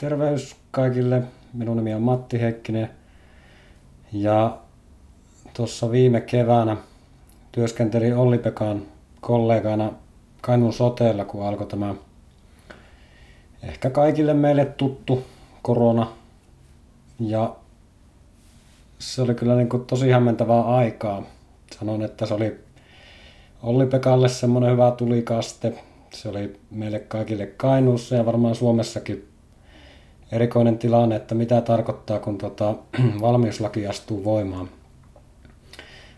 Terveys kaikille. Minun nimi on Matti Heikkinen. Ja tuossa viime keväänä työskentelin Olli-Pekan kollegana Kainuun soteella, kun alkoi tämä ehkä kaikille meille tuttu korona. Ja se oli kyllä niin kuin tosi hämmentävää aikaa. Sanon, että se oli Olli-Pekalle semmoinen hyvä tulikaste. Se oli meille kaikille Kainuussa ja varmaan Suomessakin erikoinen tilanne, että mitä tarkoittaa, kun tota, valmiuslaki astuu voimaan.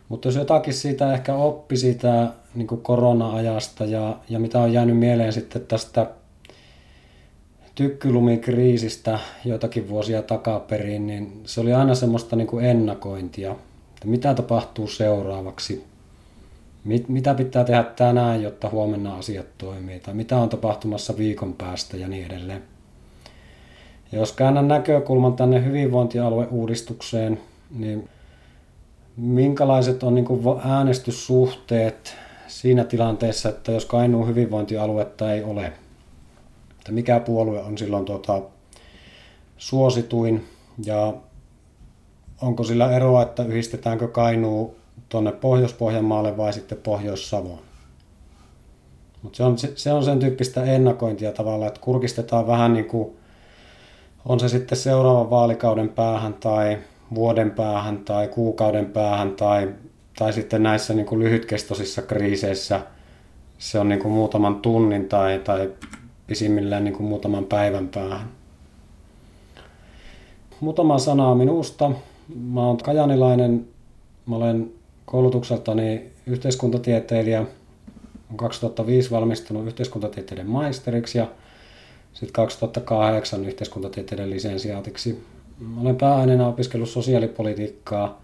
Mutta jos jotakin siitä ehkä oppi siitä niin korona-ajasta ja, ja mitä on jäänyt mieleen sitten tästä tykkylumikriisistä joitakin vuosia takaperin, niin se oli aina semmoista niin ennakointia, että mitä tapahtuu seuraavaksi, mit, mitä pitää tehdä tänään, jotta huomenna asiat toimii, tai mitä on tapahtumassa viikon päästä ja niin edelleen. Jos käännän näkökulman tänne hyvinvointialueuudistukseen, niin minkälaiset on niin äänestyssuhteet siinä tilanteessa, että jos Kainuun hyvinvointialuetta ei ole, että mikä puolue on silloin tuota, suosituin ja onko sillä eroa, että yhdistetäänkö Kainuu tuonne Pohjois-Pohjanmaalle vai sitten Pohjois-Savoon. Mutta se on, se on sen tyyppistä ennakointia tavallaan, että kurkistetaan vähän niin kuin, on se sitten seuraavan vaalikauden päähän tai vuoden päähän tai kuukauden päähän tai, tai sitten näissä niin kuin lyhytkestoisissa kriiseissä se on niin kuin muutaman tunnin tai, tai pisimmillään niin kuin muutaman päivän päähän. Muutama sana minusta. Mä oon kajanilainen, mä olen koulutukseltani yhteiskuntatieteilijä. Olen 2005 valmistunut yhteiskuntatieteiden maisteriksi ja sitten 2008 yhteiskuntatieteiden lisensiaatiksi. Olen pääaineena opiskellut sosiaalipolitiikkaa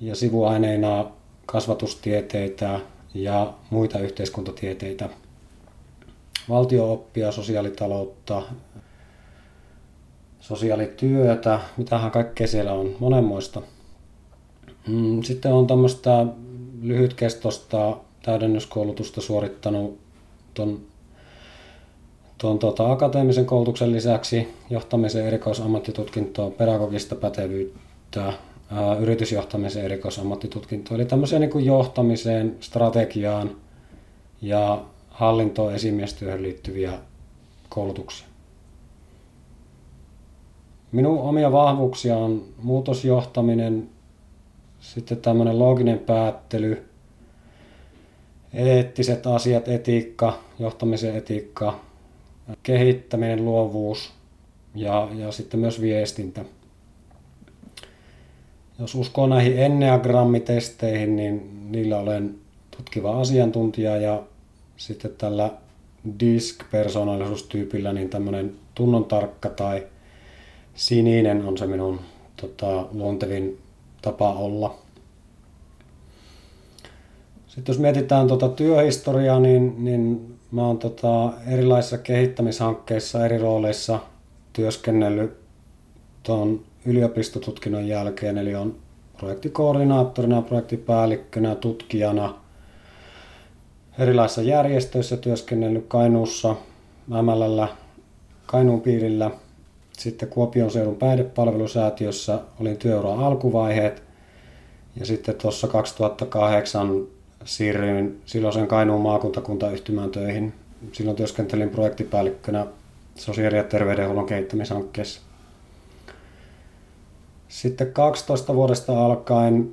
ja sivuaineina kasvatustieteitä ja muita yhteiskuntatieteitä – valtiooppia, sosiaalitaloutta, sosiaalityötä, mitähän kaikkea siellä on, monenmoista. Mm, sitten on tämmöistä lyhytkestosta täydennyskoulutusta suorittanut tuon tuon tuota, akateemisen koulutuksen lisäksi johtamisen erikoisammattitutkintoa, pedagogista pätevyyttä, ää, yritysjohtamisen erikoisammattitutkintoa. Eli tämmöiseen niin kuin johtamiseen, strategiaan ja hallintoon esimiestyöhön liittyviä koulutuksia. Minun omia vahvuuksia on muutosjohtaminen, sitten tämmöinen looginen päättely, eettiset asiat, etiikka, johtamisen etiikka, kehittäminen, luovuus ja, ja sitten myös viestintä. Jos uskoo näihin enneagrammitesteihin, niin niillä olen tutkiva asiantuntija ja sitten tällä disk-persoonallisuustyypillä niin tämmöinen tunnon tarkka tai sininen on se minun tota, luontevin tapa olla. Sitten jos mietitään tota työhistoriaa, niin, niin mä oon tota erilaisissa kehittämishankkeissa eri rooleissa työskennellyt tuon yliopistotutkinnon jälkeen, eli on projektikoordinaattorina, projektipäällikkönä, tutkijana – erilaisissa järjestöissä työskennellyt Kainuussa, MLL, Kainuun piirillä, sitten Kuopion seudun päihdepalvelusäätiössä olin työuran alkuvaiheet. Ja sitten tuossa 2008 siirryin silloisen Kainuun maakuntakuntayhtymään töihin. Silloin työskentelin projektipäällikkönä sosiaali- ja terveydenhuollon kehittämishankkeessa. Sitten 12 vuodesta alkaen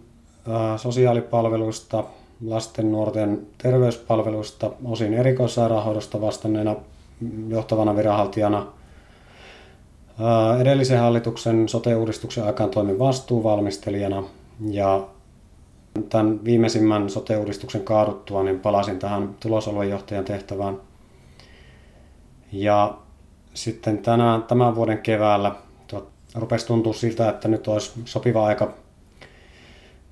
sosiaalipalveluista lasten nuorten terveyspalveluista, osin erikoissairaanhoidosta vastanneena johtavana viranhaltijana. Edellisen hallituksen sote-uudistuksen aikaan toimin vastuuvalmistelijana ja tämän viimeisimmän sote-uudistuksen kaaduttua niin palasin tähän tulosaluejohtajan tehtävään. Ja sitten tänään, tämän vuoden keväällä rupesi tuntua siltä, että nyt olisi sopiva aika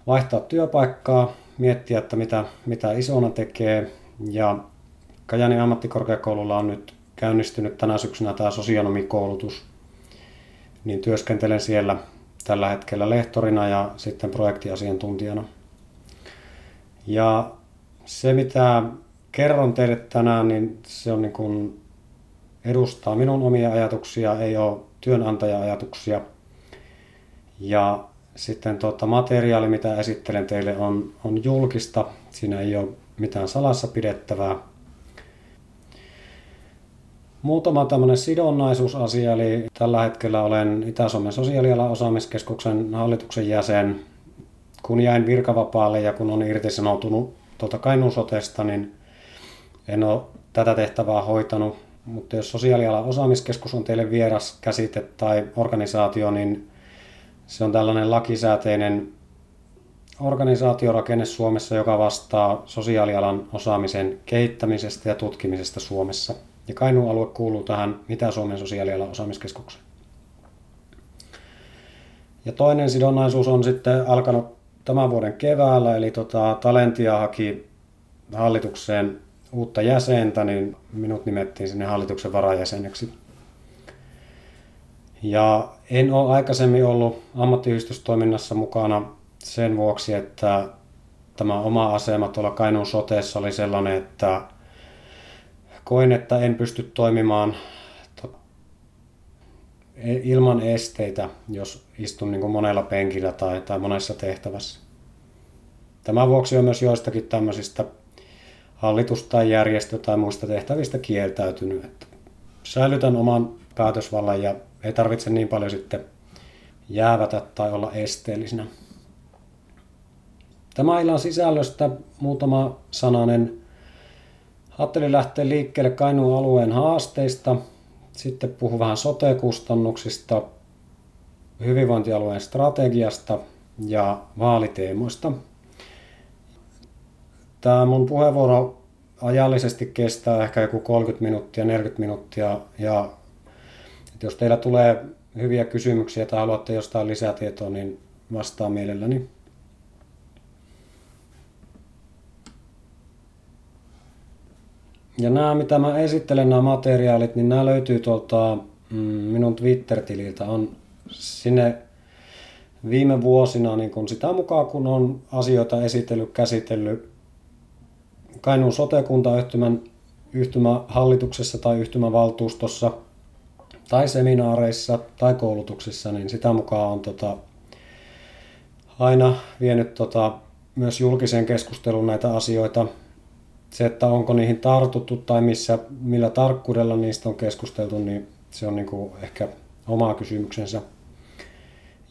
vaihtaa työpaikkaa miettiä, että mitä, mitä isona tekee. Ja Kajanin ammattikorkeakoululla on nyt käynnistynyt tänä syksynä tämä sosionomikoulutus. Niin työskentelen siellä tällä hetkellä lehtorina ja sitten projektiasiantuntijana. Ja se, mitä kerron teille tänään, niin se on niin kuin edustaa minun omia ajatuksia, ei ole työnantaja-ajatuksia. Ja sitten tuota, materiaali, mitä esittelen teille, on, on julkista. Siinä ei ole mitään salassa pidettävää. Muutama tämmöinen sidonnaisuusasia, eli tällä hetkellä olen Itä-Suomen sosiaalialan osaamiskeskuksen hallituksen jäsen. Kun jäin virkavapaalle ja kun on irtisanoutunut tuota Kainuun sotesta, niin en ole tätä tehtävää hoitanut. Mutta jos sosiaalialan osaamiskeskus on teille vieras käsite tai organisaatio, niin se on tällainen lakisääteinen organisaatiorakenne Suomessa, joka vastaa sosiaalialan osaamisen kehittämisestä ja tutkimisesta Suomessa. Ja Kainuun alue kuuluu tähän Itä-Suomen sosiaalialan osaamiskeskukseen. Ja toinen sidonnaisuus on sitten alkanut tämän vuoden keväällä, eli tota, Talentia haki hallitukseen uutta jäsentä, niin minut nimettiin sinne hallituksen varajäseneksi. Ja en ole aikaisemmin ollut ammattiyhdistystoiminnassa mukana sen vuoksi, että tämä oma asema tuolla Kainuun soteessa oli sellainen, että koin, että en pysty toimimaan ilman esteitä, jos istun niin kuin monella penkillä tai, tai monessa tehtävässä. Tämän vuoksi on myös joistakin tämmöisistä hallitus- tai järjestö- tai muista tehtävistä kieltäytynyt. Että säilytän oman päätösvallan ja ei tarvitse niin paljon sitten jäävätä tai olla esteellisinä. Tämä illan sisällöstä muutama sananen. Ajattelin lähteä liikkeelle Kainuun alueen haasteista, sitten puhun vähän sote-kustannuksista, hyvinvointialueen strategiasta ja vaaliteemoista. Tämä mun puheenvuoro ajallisesti kestää ehkä joku 30 minuuttia, 40 minuuttia ja jos teillä tulee hyviä kysymyksiä tai haluatte jostain lisätietoa, niin vastaan mielelläni. Ja nämä, mitä mä esittelen, nämä materiaalit, niin nämä löytyy tuolta mm, minun Twitter-tililtä. On sinne viime vuosina niin kun sitä mukaan, kun on asioita esitellyt, käsitellyt Kainuun sote-kuntayhtymän yhtymähallituksessa tai yhtymävaltuustossa tai seminaareissa tai koulutuksissa, niin sitä mukaan on tota, aina vienyt tota, myös julkiseen keskusteluun näitä asioita. Se, että onko niihin tartuttu tai missä, millä tarkkuudella niistä on keskusteltu, niin se on niin kuin ehkä oma kysymyksensä.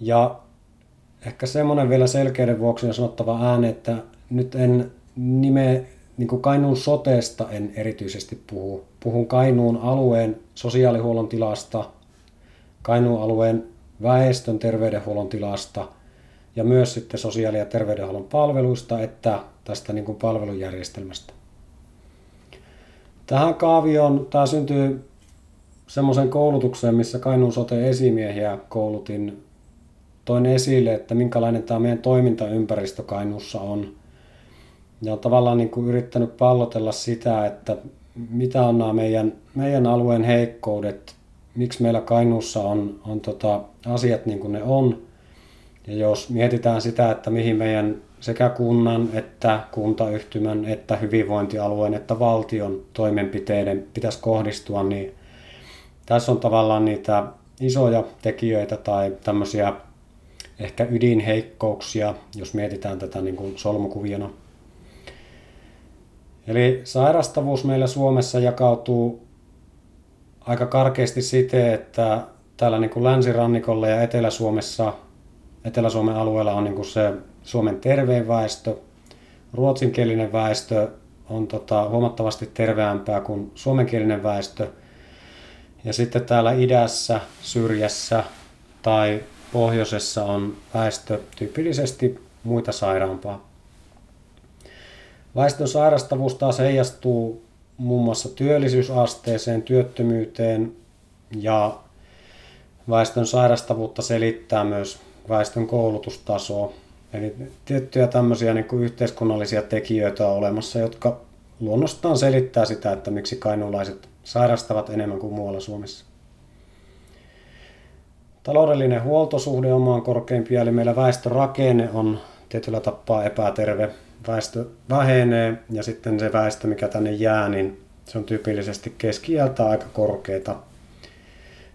Ja ehkä semmoinen vielä selkeyden vuoksi on sanottava ääne, että nyt en nime niin kuin Kainuun soteesta en erityisesti puhu. Puhun Kainuun alueen sosiaalihuollon tilasta, Kainuun alueen väestön terveydenhuollon tilasta ja myös sitten sosiaali- ja terveydenhuollon palveluista että tästä niin kuin palvelujärjestelmästä. Tähän kaavioon, tämä syntyy semmoisen koulutukseen, missä Kainuun sote-esimiehiä koulutin. Toin esille, että minkälainen tämä meidän toimintaympäristö Kainuussa on – ja on tavallaan niin kuin yrittänyt pallotella sitä, että mitä on nämä meidän, meidän alueen heikkoudet, miksi meillä Kainuussa on, on tota, asiat niin kuin ne on. Ja jos mietitään sitä, että mihin meidän sekä kunnan että kuntayhtymän että hyvinvointialueen että valtion toimenpiteiden pitäisi kohdistua, niin tässä on tavallaan niitä isoja tekijöitä tai tämmöisiä ehkä ydinheikkouksia, jos mietitään tätä niin kuin solmukuviona. Eli sairastavuus meillä Suomessa jakautuu aika karkeasti siten, että täällä niin kuin länsirannikolla ja Etelä-Suomessa, Etelä-Suomen alueella on niin kuin se Suomen terveen väestö, ruotsinkielinen väestö on tota, huomattavasti terveämpää kuin suomenkielinen väestö. Ja sitten täällä idässä, syrjässä tai pohjoisessa on väestö tyypillisesti muita sairaampaa. Väestön sairastavuus taas heijastuu muun muassa työllisyysasteeseen, työttömyyteen ja väestön sairastavuutta selittää myös väestön koulutustasoa. Eli tiettyjä tämmöisiä niin kuin yhteiskunnallisia tekijöitä on olemassa, jotka luonnostaan selittää sitä, että miksi kainuulaiset sairastavat enemmän kuin muualla Suomessa. Taloudellinen huoltosuhde on maan korkeimpia, eli meillä väestörakenne on tietyllä tapaa epäterve väestö vähenee ja sitten se väestö, mikä tänne jää, niin se on tyypillisesti keski aika korkeata.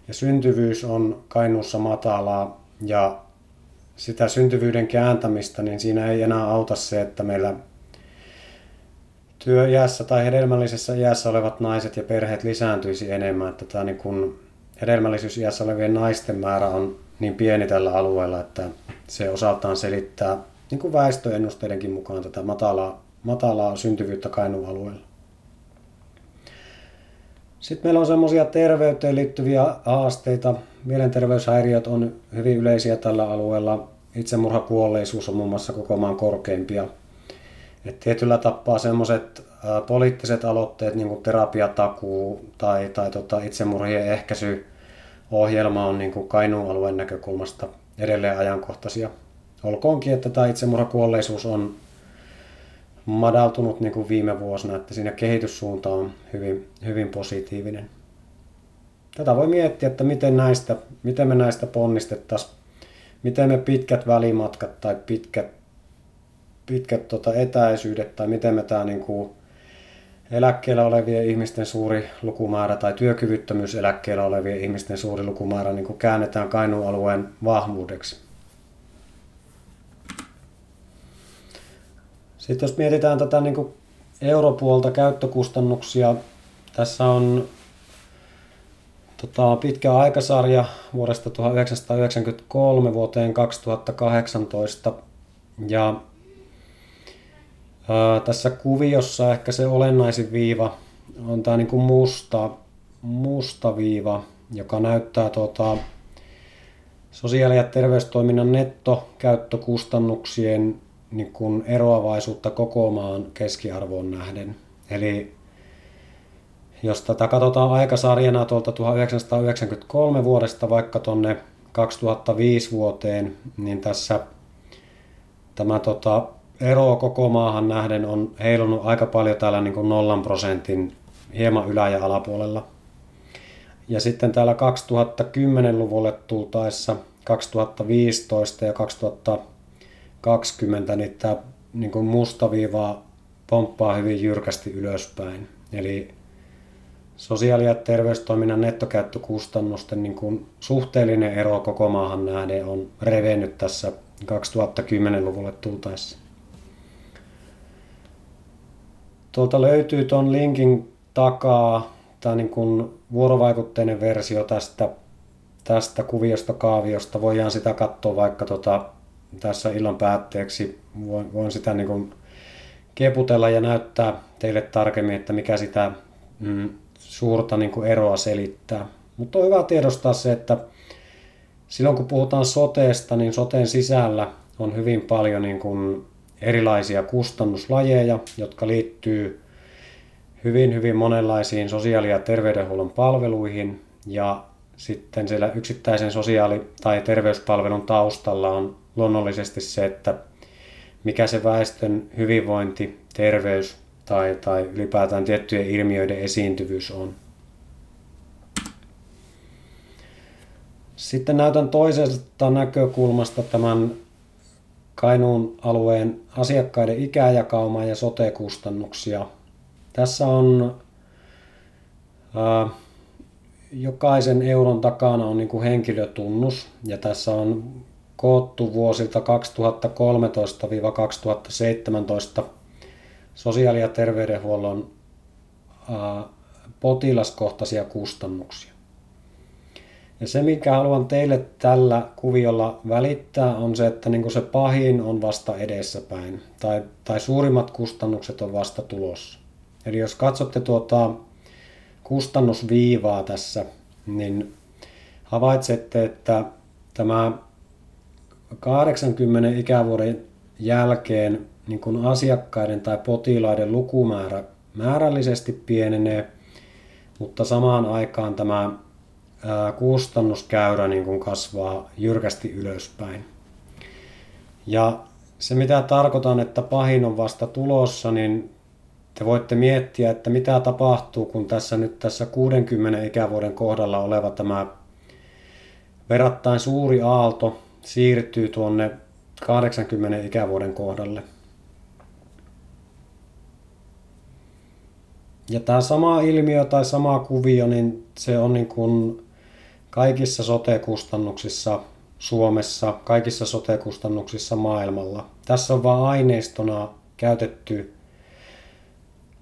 Ja syntyvyys on Kainuussa matalaa ja sitä syntyvyyden kääntämistä, niin siinä ei enää auta se, että meillä työiässä tai hedelmällisessä iässä olevat naiset ja perheet lisääntyisi enemmän. Että tämä niin kuin hedelmällisyysiässä olevien naisten määrä on niin pieni tällä alueella, että se osaltaan selittää niin kuin väestöennusteidenkin mukaan tätä matalaa, matalaa syntyvyyttä Kainuun alueella. Sitten meillä on semmoisia terveyteen liittyviä haasteita. Mielenterveyshäiriöt on hyvin yleisiä tällä alueella. Itsemurhakuolleisuus on muun muassa koko maan korkeimpia. Et tietyllä tapaa semmoiset poliittiset aloitteet, niin kuin terapiatakuu tai, tai tota itsemurhien ehkäisyohjelma on niin kuin Kainuun alueen näkökulmasta edelleen ajankohtaisia. Olkoonkin, että tämä itsemurhakuolleisuus on madaltunut niin kuin viime vuosina, että siinä kehityssuunta on hyvin, hyvin positiivinen. Tätä voi miettiä, että miten, näistä, miten me näistä ponnistettaisiin, miten me pitkät välimatkat tai pitkät, pitkät tota etäisyydet tai miten me tämä niin kuin eläkkeellä olevien ihmisten suuri lukumäärä tai työkyvyttömyyseläkkeellä olevien ihmisten suuri lukumäärä niin kuin käännetään Kainuun alueen vahvuudeksi. Sitten jos mietitään tätä niin kuin europuolta käyttökustannuksia, tässä on tota, pitkä aikasarja vuodesta 1993 vuoteen 2018 ja ää, tässä kuviossa ehkä se olennaisin viiva on tämä niin kuin musta, musta viiva, joka näyttää tota, sosiaali- ja terveystoiminnan nettokäyttökustannuksien niin kuin eroavaisuutta koko maan keskiarvoon nähden. Eli jos tätä katsotaan aikasarjana tuolta 1993 vuodesta vaikka tuonne 2005 vuoteen, niin tässä tämä tota, ero koko maahan nähden on heilunut aika paljon täällä niin kuin nollan prosentin hieman ylä- ja alapuolella. Ja sitten täällä 2010-luvulle tultaessa 2015 ja 2000 20, niin tämä niin kuin musta viiva pomppaa hyvin jyrkästi ylöspäin. Eli sosiaali- ja terveystoiminnan nettokäyttökustannusten niin kuin suhteellinen ero koko maahan nähden on revennyt tässä 2010-luvulle tultaessa. Tuolta löytyy tuon linkin takaa tämä niin kuin vuorovaikutteinen versio tästä, tästä kuviosta kaaviosta. Voidaan sitä katsoa vaikka tota tässä illan päätteeksi. Voin, voin sitä niin kuin keputella ja näyttää teille tarkemmin, että mikä sitä mm, suurta niin kuin eroa selittää. Mutta on hyvä tiedostaa se, että silloin kun puhutaan soteesta, niin soteen sisällä on hyvin paljon niin kuin erilaisia kustannuslajeja, jotka liittyy hyvin, hyvin monenlaisiin sosiaali- ja terveydenhuollon palveluihin. Ja sitten siellä yksittäisen sosiaali- tai terveyspalvelun taustalla on luonnollisesti se, että mikä se väestön hyvinvointi, terveys tai, tai ylipäätään tiettyjen ilmiöiden esiintyvyys on. Sitten näytän toisesta näkökulmasta tämän Kainuun alueen asiakkaiden ikäjakaumaa ja sote-kustannuksia. Tässä on ää, jokaisen euron takana on niin henkilötunnus ja tässä on koottu vuosilta 2013-2017 sosiaali- ja terveydenhuollon potilaskohtaisia kustannuksia. Ja se, mikä haluan teille tällä kuviolla välittää, on se, että niin se pahin on vasta edessäpäin, tai, tai suurimmat kustannukset on vasta tulossa. Eli jos katsotte tuota kustannusviivaa tässä, niin havaitsette, että tämä 80 ikävuoden jälkeen niin kun asiakkaiden tai potilaiden lukumäärä määrällisesti pienenee, mutta samaan aikaan tämä kustannuskäyrä niin kun kasvaa jyrkästi ylöspäin. Ja se mitä tarkoitan, että pahin on vasta tulossa, niin te voitte miettiä, että mitä tapahtuu, kun tässä nyt tässä 60 ikävuoden kohdalla oleva tämä verrattain suuri aalto siirtyy tuonne 80 ikävuoden kohdalle. ja tämä sama ilmiö tai sama kuvio, niin se on niin kuin kaikissa sote-kustannuksissa Suomessa, kaikissa sote-kustannuksissa maailmalla. Tässä on vain aineistona käytetty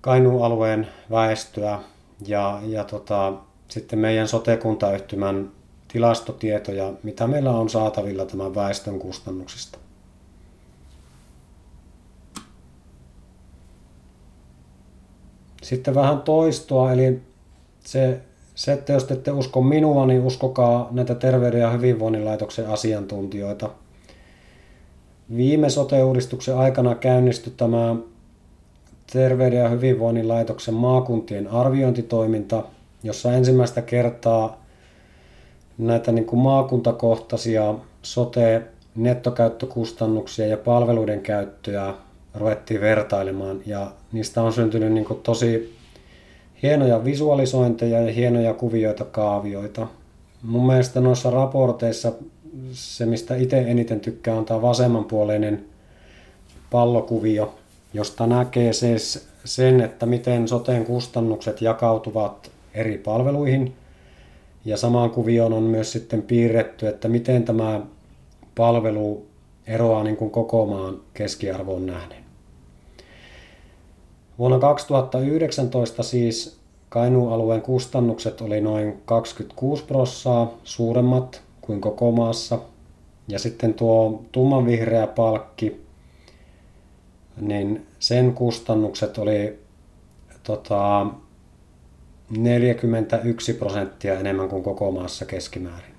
Kainuun alueen väestöä ja, ja tota, sitten meidän sotekuntayhtymän tilastotietoja, mitä meillä on saatavilla tämän väestön kustannuksista. Sitten vähän toistoa, eli se, se, että jos te ette usko minua, niin uskokaa näitä Terveyden ja hyvinvoinnin laitoksen asiantuntijoita. Viime sote-uudistuksen aikana käynnistyi tämä Terveyden ja hyvinvoinnin laitoksen maakuntien arviointitoiminta, jossa ensimmäistä kertaa näitä niin kuin maakuntakohtaisia sote-nettokäyttökustannuksia ja palveluiden käyttöä ruvettiin vertailemaan ja niistä on syntynyt niin kuin tosi hienoja visualisointeja ja hienoja kuvioita, kaavioita. Mun mielestä noissa raporteissa se, mistä itse eniten tykkää, on tämä vasemmanpuoleinen pallokuvio, josta näkee siis sen, että miten soteen kustannukset jakautuvat eri palveluihin. Ja samaan kuvioon on myös sitten piirretty, että miten tämä palvelu eroaa niin kuin koko maan keskiarvoon nähden. Vuonna 2019 siis Kainuun alueen kustannukset oli noin 26 prossaa suuremmat kuin koko maassa. Ja sitten tuo tummanvihreä palkki, niin sen kustannukset oli tota, 41 prosenttia enemmän kuin koko maassa keskimäärin.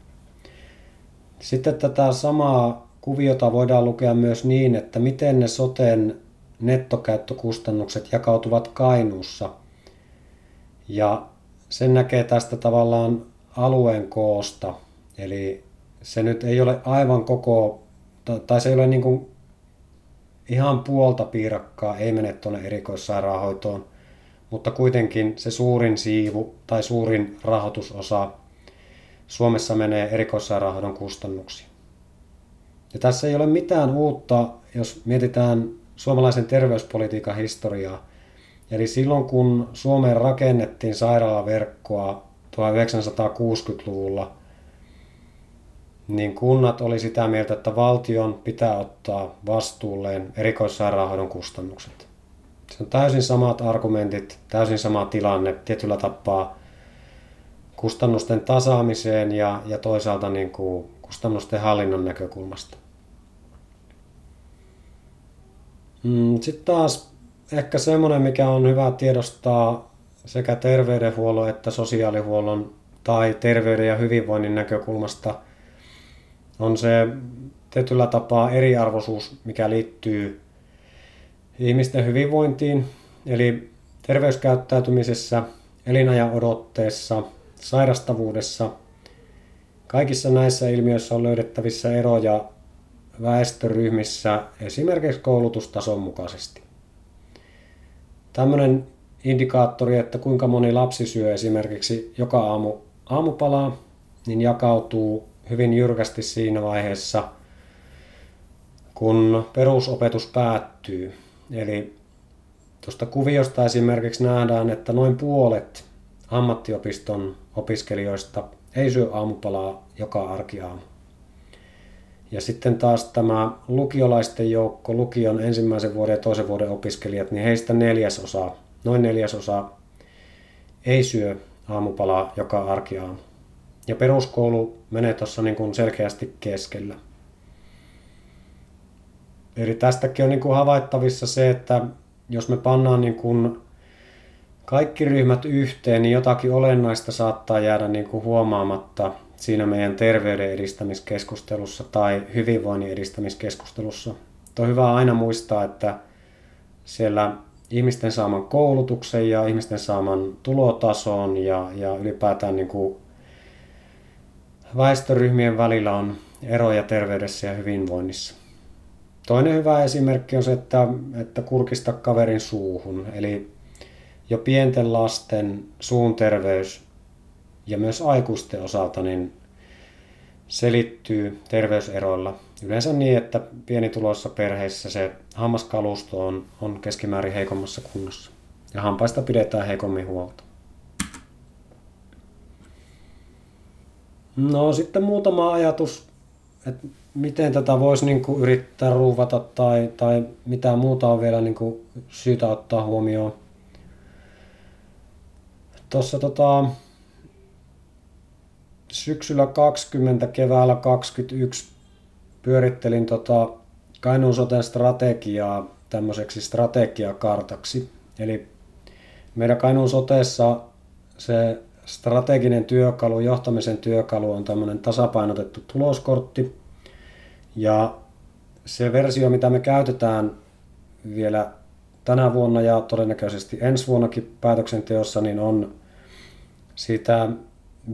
Sitten tätä samaa kuviota voidaan lukea myös niin, että miten ne soten nettokäyttökustannukset jakautuvat Kainuussa. Ja sen näkee tästä tavallaan alueen koosta. Eli se nyt ei ole aivan koko, tai se ei ole niin kuin ihan puolta piirakkaa, ei mene tuonne erikoissairaanhoitoon, mutta kuitenkin se suurin siivu tai suurin rahoitusosa Suomessa menee erikoissairaanhoidon kustannuksiin. Ja tässä ei ole mitään uutta, jos mietitään suomalaisen terveyspolitiikan historiaa. Eli silloin kun Suomeen rakennettiin sairaalaverkkoa 1960-luvulla, niin kunnat oli sitä mieltä, että valtion pitää ottaa vastuulleen erikoissairaanhoidon kustannukset. Se on täysin samat argumentit, täysin sama tilanne tietyllä tapaa kustannusten tasaamiseen ja, ja toisaalta niin kuin kustannusten hallinnon näkökulmasta. Mm, Sitten taas ehkä semmoinen, mikä on hyvä tiedostaa sekä terveydenhuollon että sosiaalihuollon tai terveyden ja hyvinvoinnin näkökulmasta, on se tietyllä tapaa eriarvoisuus, mikä liittyy ihmisten hyvinvointiin, eli terveyskäyttäytymisessä, elinajan odotteessa, sairastavuudessa. Kaikissa näissä ilmiöissä on löydettävissä eroja väestöryhmissä esimerkiksi koulutustason mukaisesti. Tämmöinen indikaattori, että kuinka moni lapsi syö esimerkiksi joka aamu aamupalaa, niin jakautuu hyvin jyrkästi siinä vaiheessa, kun perusopetus päättyy. Eli tuosta kuviosta esimerkiksi nähdään, että noin puolet ammattiopiston opiskelijoista ei syö aamupalaa joka arkiaamu. Ja sitten taas tämä lukiolaisten joukko, lukion ensimmäisen vuoden ja toisen vuoden opiskelijat, niin heistä neljäsosa, noin neljäsosa ei syö aamupalaa joka arkiaamu. Ja peruskoulu menee tuossa niin kuin selkeästi keskellä. Eli tästäkin on niin kuin havaittavissa se, että jos me pannaan niin kuin kaikki ryhmät yhteen, niin jotakin olennaista saattaa jäädä niin kuin huomaamatta – siinä meidän terveyden edistämiskeskustelussa tai hyvinvoinnin edistämiskeskustelussa. On hyvä aina muistaa, että siellä ihmisten saaman koulutuksen ja ihmisten saaman tulotason ja, ja ylipäätään niin kuin väestöryhmien välillä on eroja terveydessä ja hyvinvoinnissa. Toinen hyvä esimerkki on se, että, että kurkista kaverin suuhun. Eli jo pienten lasten suun terveys ja myös aikuisten osalta niin selittyy terveyseroilla. Yleensä niin, että pienituloissa perheissä se hammaskalusto on, on keskimäärin heikommassa kunnossa. ja hampaista pidetään heikommin huolta. No sitten muutama ajatus, että miten tätä voisi niin kuin yrittää ruuvata tai, tai mitä muuta on vielä niin kuin syytä ottaa huomioon. Tuossa tota, syksyllä 20, keväällä 21 pyörittelin tota Kainuun soten strategiaa tämmöiseksi strategiakartaksi. Eli meidän Kainuun soteessa se strateginen työkalu, johtamisen työkalu on tämmöinen tasapainotettu tuloskortti. Ja se versio, mitä me käytetään vielä tänä vuonna ja todennäköisesti ensi vuonnakin päätöksenteossa, niin on sitä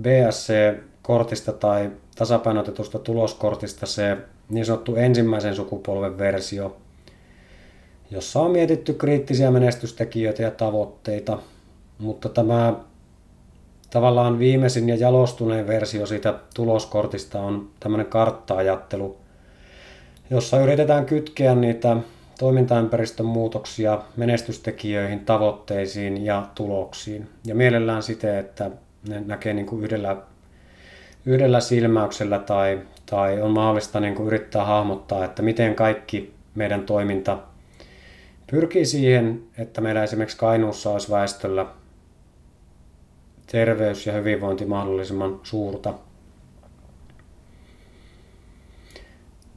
BSC-kortista tai tasapainotetusta tuloskortista se niin sanottu ensimmäisen sukupolven versio, jossa on mietitty kriittisiä menestystekijöitä ja tavoitteita, mutta tämä tavallaan viimeisin ja jalostuneen versio siitä tuloskortista on tämmöinen kartta-ajattelu, jossa yritetään kytkeä niitä toimintaympäristön muutoksia menestystekijöihin, tavoitteisiin ja tuloksiin. Ja mielellään siten, että ne näkee niin kuin yhdellä, yhdellä silmäyksellä tai, tai on mahdollista niin kuin yrittää hahmottaa, että miten kaikki meidän toiminta pyrkii siihen, että meillä esimerkiksi Kainuussa olisi väestöllä terveys ja hyvinvointi mahdollisimman suurta.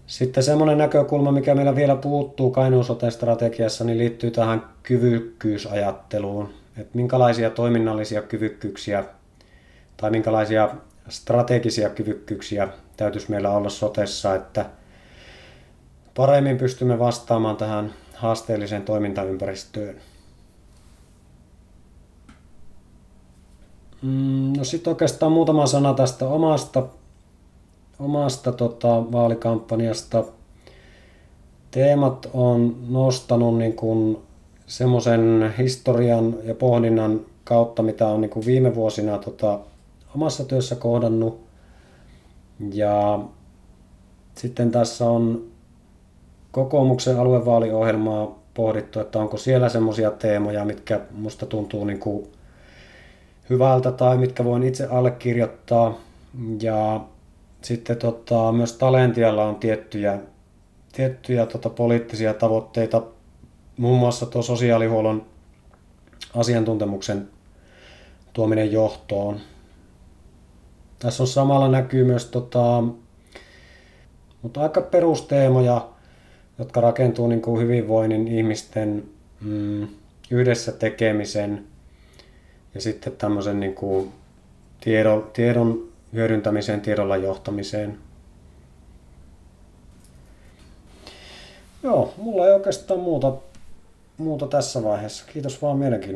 Sitten semmoinen näkökulma, mikä meillä vielä puuttuu Kainuun strategiassa niin liittyy tähän kyvykkyysajatteluun. Että minkälaisia toiminnallisia kyvykkyyksiä tai minkälaisia strategisia kyvykkyyksiä täytyisi meillä olla sotessa, että paremmin pystymme vastaamaan tähän haasteelliseen toimintaympäristöön. Mm, no sitten oikeastaan muutama sana tästä omasta, omasta tota, vaalikampanjasta. Teemat on nostanut niin kuin semmoisen historian ja pohdinnan kautta, mitä on niin kuin viime vuosina tota, omassa työssä kohdannut. Ja sitten tässä on kokoomuksen aluevaaliohjelmaa pohdittu, että onko siellä semmoisia teemoja, mitkä musta tuntuu niin kuin hyvältä tai mitkä voin itse allekirjoittaa. Ja sitten tota, myös Talentialla on tiettyjä, tiettyjä tota, poliittisia tavoitteita, muun muassa tuo sosiaalihuollon asiantuntemuksen tuominen johtoon. Tässä on samalla näkyy myös tota, mutta aika perusteemoja, jotka rakentuu niin kuin hyvinvoinnin ihmisten mm, yhdessä tekemisen – ja sitten tämmöisen niin kuin tiedon, tiedon hyödyntämiseen, tiedolla johtamiseen. Joo, mulla ei oikeastaan muuta, muuta tässä vaiheessa. Kiitos vaan mielenkiinnosta.